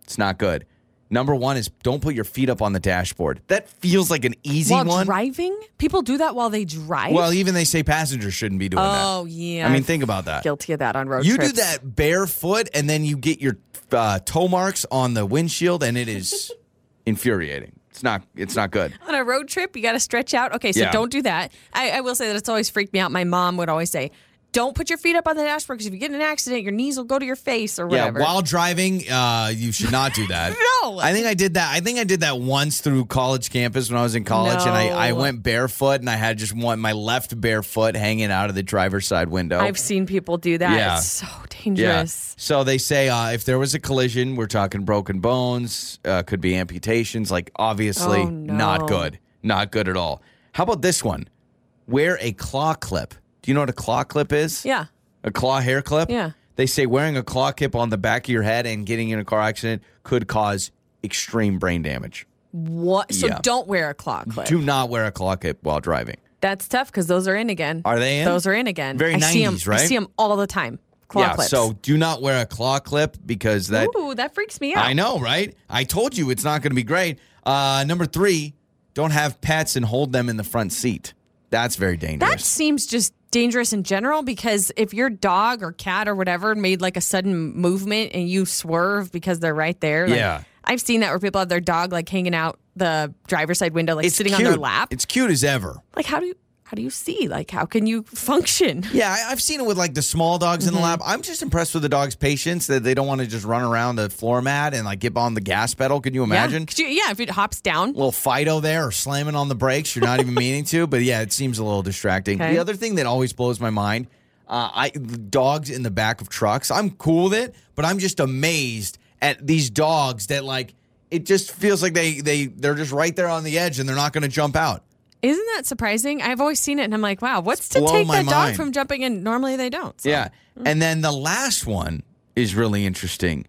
it's not good. Number one is don't put your feet up on the dashboard. That feels like an easy While one. driving, people do that while they drive. Well, even they say passengers shouldn't be doing that. oh yeah. I mean, think about that. guilty of that on road You trips. do that barefoot, and then you get your uh, toe marks on the windshield, and it is infuriating. It's not. It's not good. on a road trip. You got to stretch out. Okay, so Yeah. don't do that. I, I will say that it's always freaked me out. My mom would always say, "Don't put your feet up on the dashboard because if you get in an accident, your knees will go to your face or whatever." Yeah, while driving, uh, you should not do that. No. I think I did that. I think I did that once through college campus when I was in college, and I, I went barefoot, and I had just one my left bare foot hanging out of the driver's side window. I've seen people do that. Yeah. It's so Yeah. dangerous. So they say uh, if there was a collision, we're talking broken bones, uh, could be amputations. Like obviously, Oh, no. not good, not good at all. How about this one? Wear a claw clip. Do you know what a claw clip is? Yeah. A claw hair clip? Yeah. They say wearing a claw clip on the back of your head and getting in a car accident could cause extreme brain damage. What? So Yeah. don't wear a claw clip. Do not wear a claw clip while driving. That's tough because those are in again. Are they in? Those are in again. Very I see 'em- 90s, right? I see them all the time. Claw yeah, clips. so do not wear a claw clip because that Ooh, that freaks me out. I know, right? I told you it's not going to be great. Uh, number three, don't have pets and hold them in the front seat. That's very dangerous. That seems just dangerous in general because if your dog or cat or whatever made like a sudden movement and you swerve because they're right there. like, Yeah. I've seen that where people have their dog like hanging out the driver's side window, like it's sitting cute. on their lap. It's cute as ever. like how do you how do you see? Like how can you function? Yeah, I, I've seen it with like the small dogs Mm-hmm. in the lab. I'm just impressed with the dog's patience that they don't want to just run around the floor mat and like get on the gas pedal. Can you imagine? Yeah, you- yeah, if it hops down. little Fido there or slamming on the brakes. You're not even meaning to, but yeah, it seems a little distracting. Okay. The other thing that always blows my mind, uh, I dogs in the back of trucks. I'm cool with it, but I'm just amazed at these dogs that like it just feels like they they they're just right there on the edge and they're not going to jump out. Isn't that surprising? I've always seen it and I'm like, wow, what's It's to take that dog from jumping in? Normally they don't. So. Yeah, and then the last one is really interesting.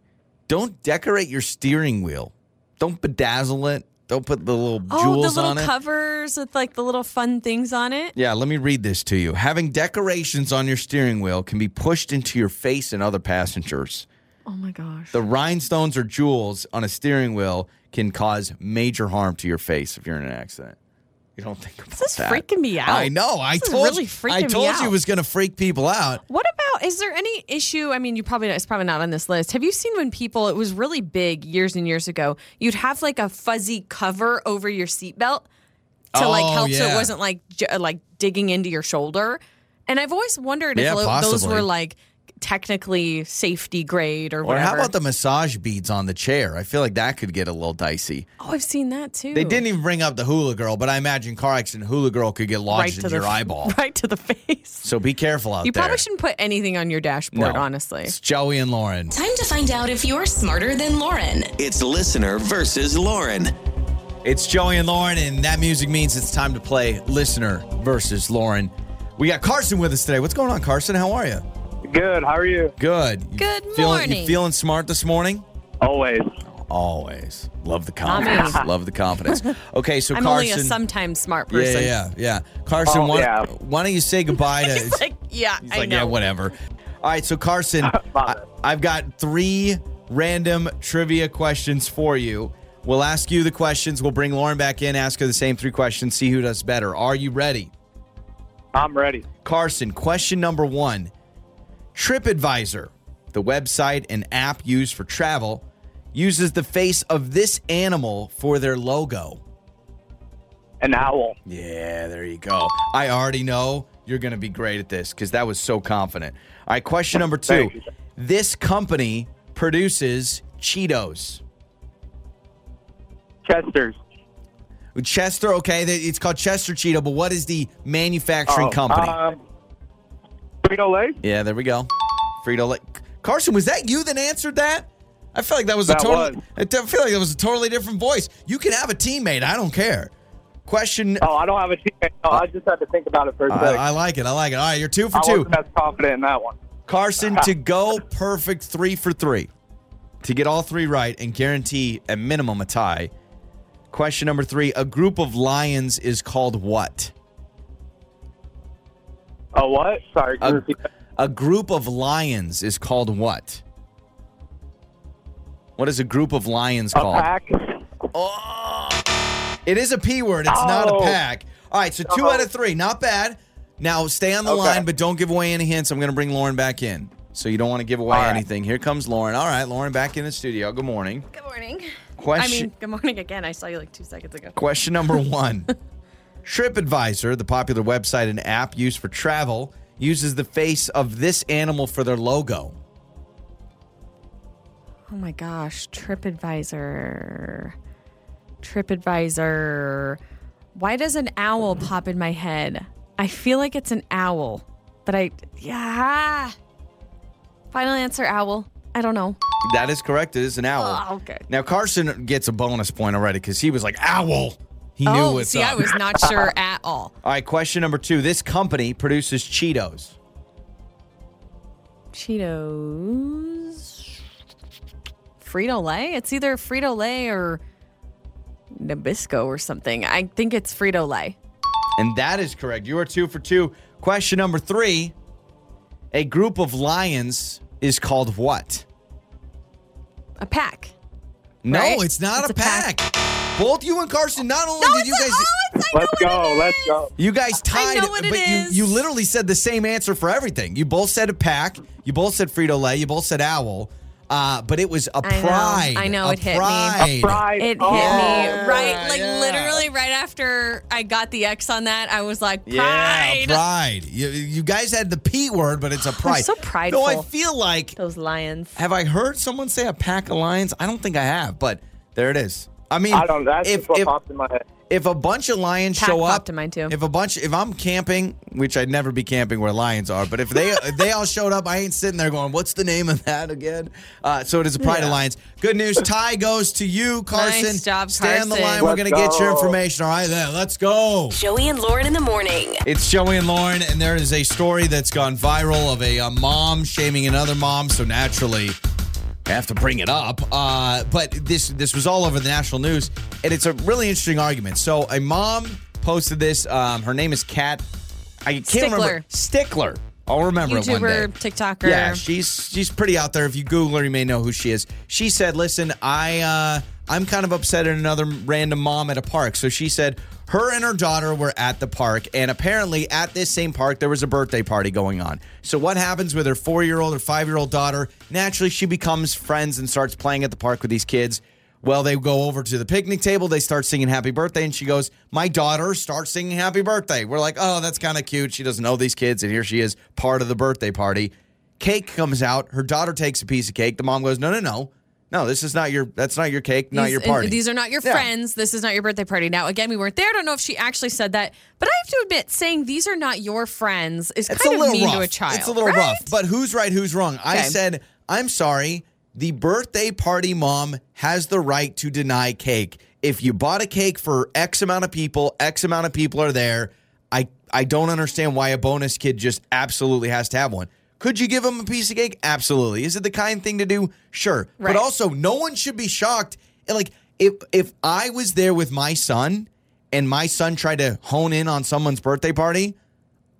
Don't decorate your steering wheel. Don't bedazzle it. Don't put the little Oh, jewels the little on it. covers with like the little fun things on it. Yeah, let me read this to you. Having decorations on your steering wheel can be pushed into your face and other passengers. Oh my gosh. The rhinestones or jewels on a steering wheel can cause major harm to your face if you're in an accident. You don't think about This is that. freaking me out. I know. I This is told really you. I told you it was going to freak people out. What about is there any issue? I mean, you probably it's probably not on this list. Have you seen when people? It was really big years and years ago. You'd have like a fuzzy cover over your seatbelt to like Oh, help so it wasn't like like digging into your shoulder. And I've always wondered Yeah, if lo- those were like technically safety grade or Or whatever. how about the massage beads on the chair? I feel like that could get a little dicey. Oh, I've seen that too. They didn't even bring up the hula girl, but I imagine car accident hula girl could get lodged right into the your eyeball. right to the face. So be careful out You there. You probably shouldn't put anything on your dashboard, No. honestly. It's Joey and Lauren. Time to find out if you're smarter than Lauren. It's listener versus Lauren. It's Joey and Lauren, and that music means it's time to play listener versus Lauren. We got Carson with us today. What's going on, Carson? How are you? Good. How are you? Good. You Good feeling, You feeling smart this morning? Always. Always. Love the Not me. confidence. Love the confidence. Okay, so I'm Carson. only a sometimes smart person. yeah, yeah, yeah. Carson, Oh, why, yeah. why don't you say goodbye to. It's like, yeah, He's I like, know. yeah, whatever. All right, so Carson, I, I've got three random trivia questions for you. We'll ask you the questions. We'll bring Lauren back in, ask her the same three questions, see who does better. Are you ready? I'm ready. Carson, question number one TripAdvisor, the website and app used for travel, uses the face of this animal for their logo. An owl. Yeah, there you go. I already know you're going to be great at this because that was so confident. All right, question number two. This company produces Cheetos. Chester's. Chester, okay, it's called Chester Cheeto, but what is the manufacturing Oh, company? Um, Frito Lay. yeah, there we go. Frito Lay. Carson, was that you that answered that? I feel like that was a totally. was. I feel like it was a totally different voice. You can have a teammate. I don't care. Question. Oh, I don't have a teammate. No, I just had to think about it for a I, second. I like it. I like it. All right, you're two for I two. wasn't as confident in that one. Carson to go perfect three for three to get all three right and guarantee a minimum a tie. Question number three A group of lions is called what? Oh, what? Sorry. A, a group of lions is called what? What is a group of lions A called? pack. Oh! It is a P word. It's not a Oh. pack. All right, so two Oh. out of oh. three. Not bad. Now stay on the Okay. line, but don't give away any hints. I'm going to bring Lauren back in. So you don't want to give away All right. anything. Here comes Lauren. All right, Lauren back in the studio. Good morning. Good morning. Question. I mean, good morning again. I saw you like two seconds ago. Question number one TripAdvisor, the popular website and app used for travel, uses the face of this animal for their logo. Oh my gosh, TripAdvisor. TripAdvisor. Why does an owl pop in my head? I feel like it's an owl, but I, yeah. Final answer, owl. I don't know. That is correct. It is an owl. Oh, okay. Now, Carson gets a bonus point already because he was like, owl. He knew oh, what's see, up. I was not sure at all. All right, question number two. This company produces Cheetos. Cheetos. Frito Lay? It's either Frito Lay or Nabisco or something. I think it's Frito Lay. And that is correct. You are two for two. Question number three. A group of lions is called what? A pack. No, Right? it's not It's a a pack. pack. Both you and Carson, not only did you guys Let's go. Let's go. you guys tied, know what it but you, you literally said the same answer for everything. You both said a pack. You both said Frito Lay. You both said owl. Uh, but it was a pride. I know, A it hit me. A pride. Fried. It hit oh. me right, like yeah. literally right after I got the X on that. I was like, Yeah, pride. pride. You, you guys had the P word, but it's a pride. so prideful. No, I feel like Those lions. Have I heard someone say a pack of lions? I don't think I have, but there it is. I mean, I don't. That's if just what if, popped in my head. if a bunch of lions Pack show up, popped in mine, too. if a bunch, if I'm camping, which I'd never be camping where lions are, but if they if they all showed up, I ain't sitting there going, "What's the name of that again?" Uh, so it is a pride of lions. Good news, tie goes to you, Carson. Nice job, Stay on the Carson. line. We're Let's gonna get your go. information. All right, then let's go. Joey and Lauren in the morning. It's Joey and Lauren, and there is a story that's gone viral of a, uh mom shaming another mom. So naturally, I have to bring it up. Uh, but this this was all over the national news, and it's a really interesting argument. So a mom posted this. Um, her name is Kat. I can't remember Stickler. I'll remember it one day. TikToker. Yeah, she's she's pretty out there. If you Google her, you may know who she is. She said, "Listen, I uh, I'm kind of upset at another random mom at a park." So she said her and her daughter were at the park, and apparently at this same park there was a birthday party going on. So what happens with her four year old or five year old daughter? Naturally, she becomes friends and starts playing at the park with these kids. Well, they go over to the picnic table. They start singing happy birthday. And she goes, My daughter starts singing happy birthday. We're like, Oh, that's kind of cute. She doesn't know these kids. And here she is, part of the birthday party. Cake comes out. Her daughter takes a piece of cake. The mom goes, "No, no, no, no. This is not your. That's not your cake. Not These- your party. These are not your Yeah. friends. This is not your birthday party. Now, again, we weren't there. I don't know if she actually said that, but I have to admit, saying these are not your friends is It's kind a of mean rough. to a child. It's a little right? rough. But who's right? Who's wrong? I said, I'm sorry. The birthday party mom has the right to deny cake. If you bought a cake for X amount of people, X amount of people are there. I I don't understand why a bonus kid just absolutely has to have one. Could you give him a piece of cake? Absolutely. Is it the kind thing to do? Sure. Right. But also, no one should be shocked. Like, if if I was there with my son and my son tried to hone in on someone's birthday party,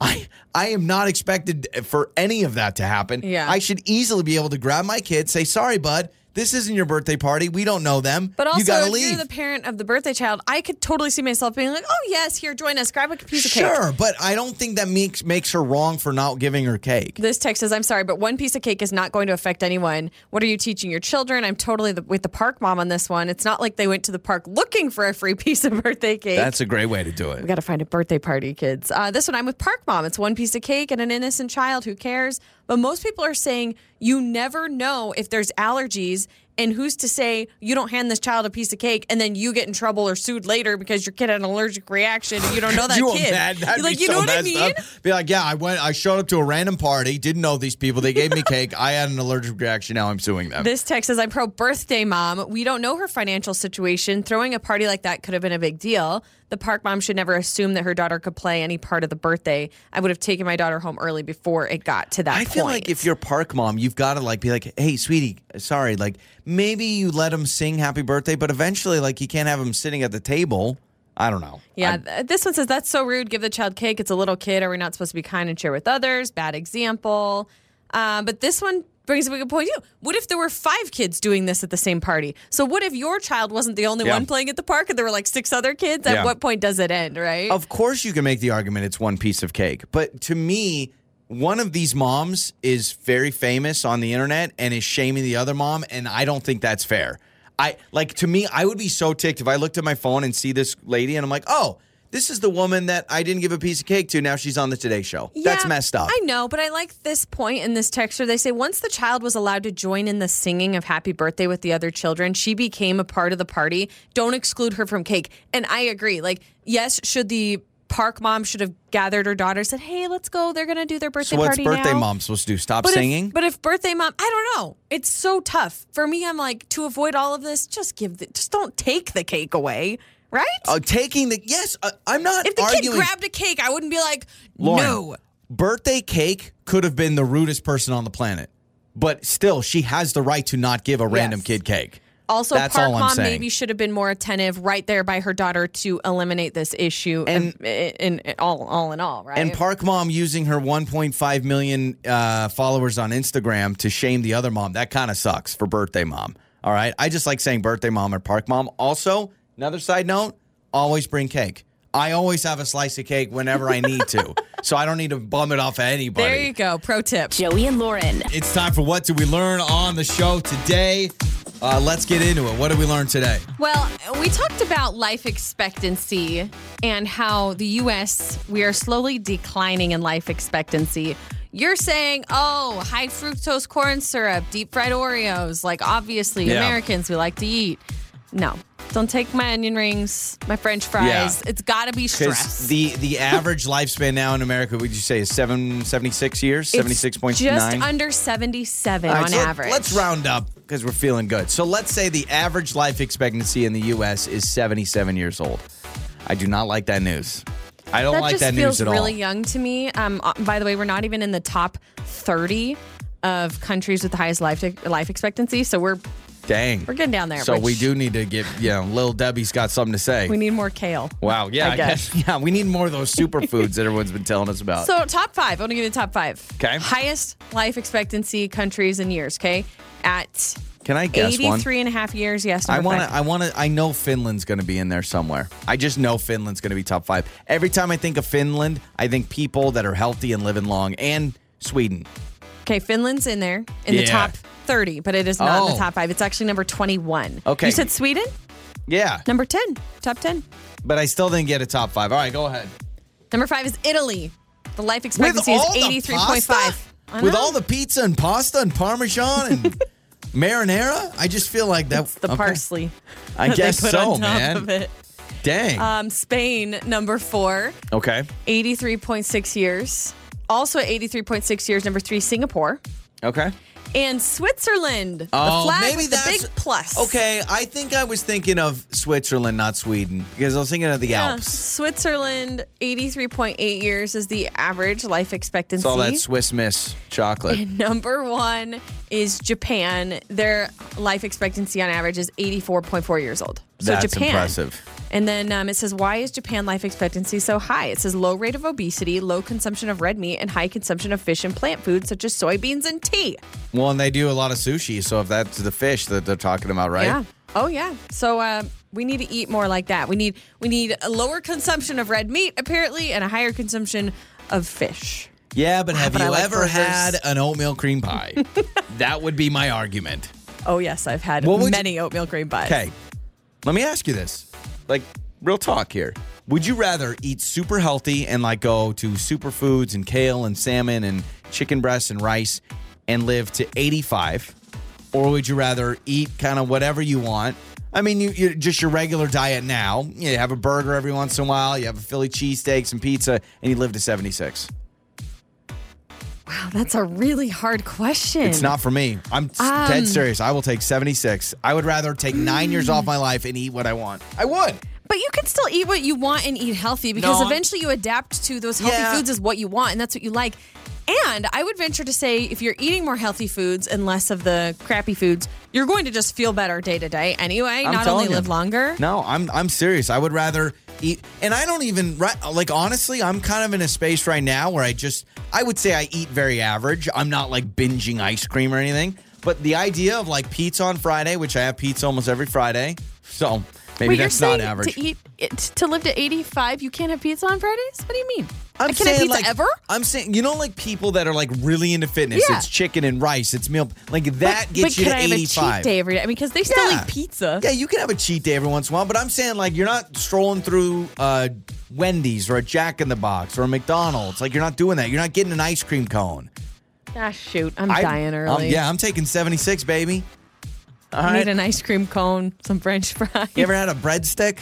I I am not expected for any of that to happen. Yeah. I should easily be able to grab my kid, say, "Sorry, bud, this isn't your birthday party. We don't know them. But also, you gotta if leave." you're the parent of the birthday child, I could totally see myself being like, "Oh yes, here, join us. Grab a piece of cake." Sure, but I don't think that makes makes her wrong for not giving her cake. This text says, "I'm sorry, but one piece of cake is not going to affect anyone. What are you teaching your children?" I'm totally the, with the park mom on this one. It's not like they went to the park looking for a free piece of birthday cake. That's a great way to do it. We got to find a birthday party, kids. Uh, this one, I'm with Park Mom. It's one piece of cake and an innocent child. Who cares? But most people are saying you never know if there's allergies. And who's to say you don't hand this child a piece of cake and then you get in trouble or sued later because your kid had an allergic reaction and you don't know that you kid? Mad? That'd like, you so know what I mean? up. Be like, yeah, I went. I showed up to a random party. Didn't know these people. They gave me cake. I had an allergic reaction. Now I'm suing them. This text says, I'm pro birthday mom. We don't know her financial situation. Throwing a party like that could have been a big deal. The park mom should never assume that her daughter could play any part of the birthday. I would have taken my daughter home early before it got to that point. I point. feel like if you're park mom, you've got to like be like, hey, sweetie, sorry, like maybe you let him sing happy birthday, but eventually, like you can't have him sitting at the table. I don't know. Yeah, I- th- this one says that's so rude. Give the child cake. It's a little kid. Are we not supposed to be kind and share with others? Bad example. Uh, but this one brings up a good point too. What if there were five kids doing this at the same party? So what if your child wasn't the only Yeah. one playing at the park and there were like six other kids? At Yeah. what point does it end? Right? Of course, you can make the argument it's one piece of cake, but to me, one of these moms is very famous on the internet and is shaming the other mom, and I don't think that's fair. I like to me, I would be so ticked if I looked at my phone and see this lady and I'm like, oh, this is the woman that I didn't give a piece of cake to. Now she's on the Today Show. that's messed up. I know, but I like this point in this texture. They say once the child was allowed to join in the singing of happy birthday with the other children, she became a part of the party. Don't exclude her from cake. And I agree. Like, yes, should the park mom should have gathered her daughter, said, "Hey, let's go. They're gonna do their birthday so what's party birthday now." mom supposed to do? Stop But singing? If, but if birthday mom, I don't know. It's so tough for me. I'm like to avoid all of this. Just give the, just don't take the cake away, right? Uh, taking the yes, uh, I'm not if the arguing. kid grabbed a cake, I wouldn't be like, Lauren, no. birthday cake could have been the rudest person on the planet, but still, she has the right to not give a random kid cake. Also, That's Park Mom saying. maybe should have been more attentive right there by her daughter to eliminate this issue. And- in all, all in all, right? And Park Mom using her 1.5 million uh, followers on Instagram to shame the other mom. That kind of sucks for birthday mom. All right. I just like saying birthday mom or Park Mom. Also, another side note always bring cake. I always have a slice of cake whenever I need to. so I don't need to bum it off at anybody. there you go. Pro tip. Joey and Lauren. It's time for What Did We Learn on the show today? Uh, let's get into it. What did we learn today? Well, we talked about life expectancy and how the U.S. we are slowly declining in life expectancy. You're saying, oh, high fructose corn syrup, deep fried Oreos. Like, obviously, Yeah. Americans, we like to eat. No, don't take my onion rings, my French fries. It's got to be stress. the, the average lifespan now in America, would you say, is seven, 76 years? It's 76.9? Just under 77 All right, on so average. Let's round up because we're feeling good. So let's say the average life expectancy in the U.S. is 77 years old. I do not like that news. I don't that like that news at all. really young to me. Um, uh, by the way, we're not even in the top 30 of countries with the highest life life expectancy, so we're Dang. we're getting down there. So we do need to get, you know, Little Debbie's got something to say. We need more kale. wow. Yeah. I I guess. Yeah. We need more of those superfoods that everyone's been telling us about. So top five. I want to give you the top five. 'Kay. Highest life expectancy countries and years. Okay, at Can I guess one? 83 and a half years. Yes. I want to. I want to. I know Finland's going to be in there somewhere. I just know Finland's going to be top five. Every time I think of Finland, I think people that are healthy and living long, and Sweden. Okay, Finland's in there in the top 30, but it is not in Oh. the top five. It's actually number 21. Okay. You said Sweden? Yeah, Number 10. Top 10. but I still didn't get a top five. All right, go ahead. Number five is Italy. The life expectancy is the 83.5. pasta? With know. all the pizza and pasta and parmesan and marinara, I just feel like that. It's the okay. parsley. I that they guess put so, on top man. Of it. Dang. Um, Spain, number four, okay. 83.6 years. Also at 83.6 years, number three, Singapore. Okay. And Switzerland. Oh, the flag maybe that's big plus. Okay, I think I was thinking of Switzerland, not Sweden, because I was thinking of the Yeah, Alps. Switzerland, 83.8 years is the average life expectancy. It's all that Swiss Miss chocolate. And number one is Japan. Their life expectancy on average is 84.4 years old. So That's Japan. impressive. And then um, it says, why is Japan life expectancy so high? It says low rate of obesity, low consumption of red meat, and high consumption of fish and plant foods such as soybeans and tea. Well, and they do a lot of sushi, so if that's the fish that they're talking about, right? Yeah. Oh yeah. So uh, we need to eat more like that. We need we need a lower consumption of red meat apparently, and a higher consumption of fish. Yeah, but have but you like ever burgers. had an oatmeal cream pie? that would be my argument. Oh yes, I've had What would you- many oatmeal cream pies. Okay, let me ask you this. Like, real talk here. Would you rather eat super healthy and like go to superfoods and kale and salmon and chicken breasts and rice and live to 85? Or would you rather eat kind of whatever you want? I mean, you, you just your regular diet now. You have a burger every once in a while, you have a Philly cheesesteak, some pizza, and you live to 76. Wow, that's a really hard question. It's not for me. I'm Um, dead serious. I will take 76. I would rather take nine years off my life and eat what I want. I would. But you can still eat what you want and eat healthy because No, eventually you adapt to those healthy Yeah. foods is what you want and that's what you like. And I would venture to say if you're eating more healthy foods and less of the crappy foods, you're going to just feel better day to day anyway, I'm not telling only you. live longer. No, I'm I'm serious. I would rather eat, and I don't even. Like honestly, I'm kind of in a space right now where I just I would say I eat very average. I'm not like binging ice cream or anything. But the idea of like pizza on Friday, which I have pizza almost every Friday, so maybe Wait, that's not average. to eat to live to 85, you can't have pizza on Fridays? What do you mean? I'm I can't have pizza like, ever? I'm saying, you know, like people that are like really into fitness. Yeah. It's chicken and rice. It's meal. Like that but, gets but you can to I have a cheat day every day? I mean, because they still Yeah. eat pizza. Yeah, you can have a cheat day every once in a while, but I'm saying like you're not strolling through uh, Wendy's or a Jack in the Box or a McDonald's. Like you're not doing that. You're not getting an ice cream cone. Ah, shoot, I'm I- dying um, early. yeah, I'm taking 76, baby. All I right. need an ice cream cone, some French fries. You ever had a breadstick?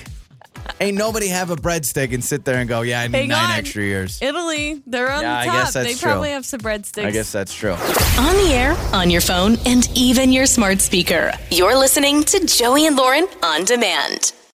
Ain't nobody have a breadstick and sit there and go, yeah, I need Hang nine on. extra years. Italy, they're on Yeah, I the top. guess that's they true. probably have some breadsticks. I guess that's true. On the air, on your phone, and even your smart speaker. You're listening to Joey and Lauren on demand.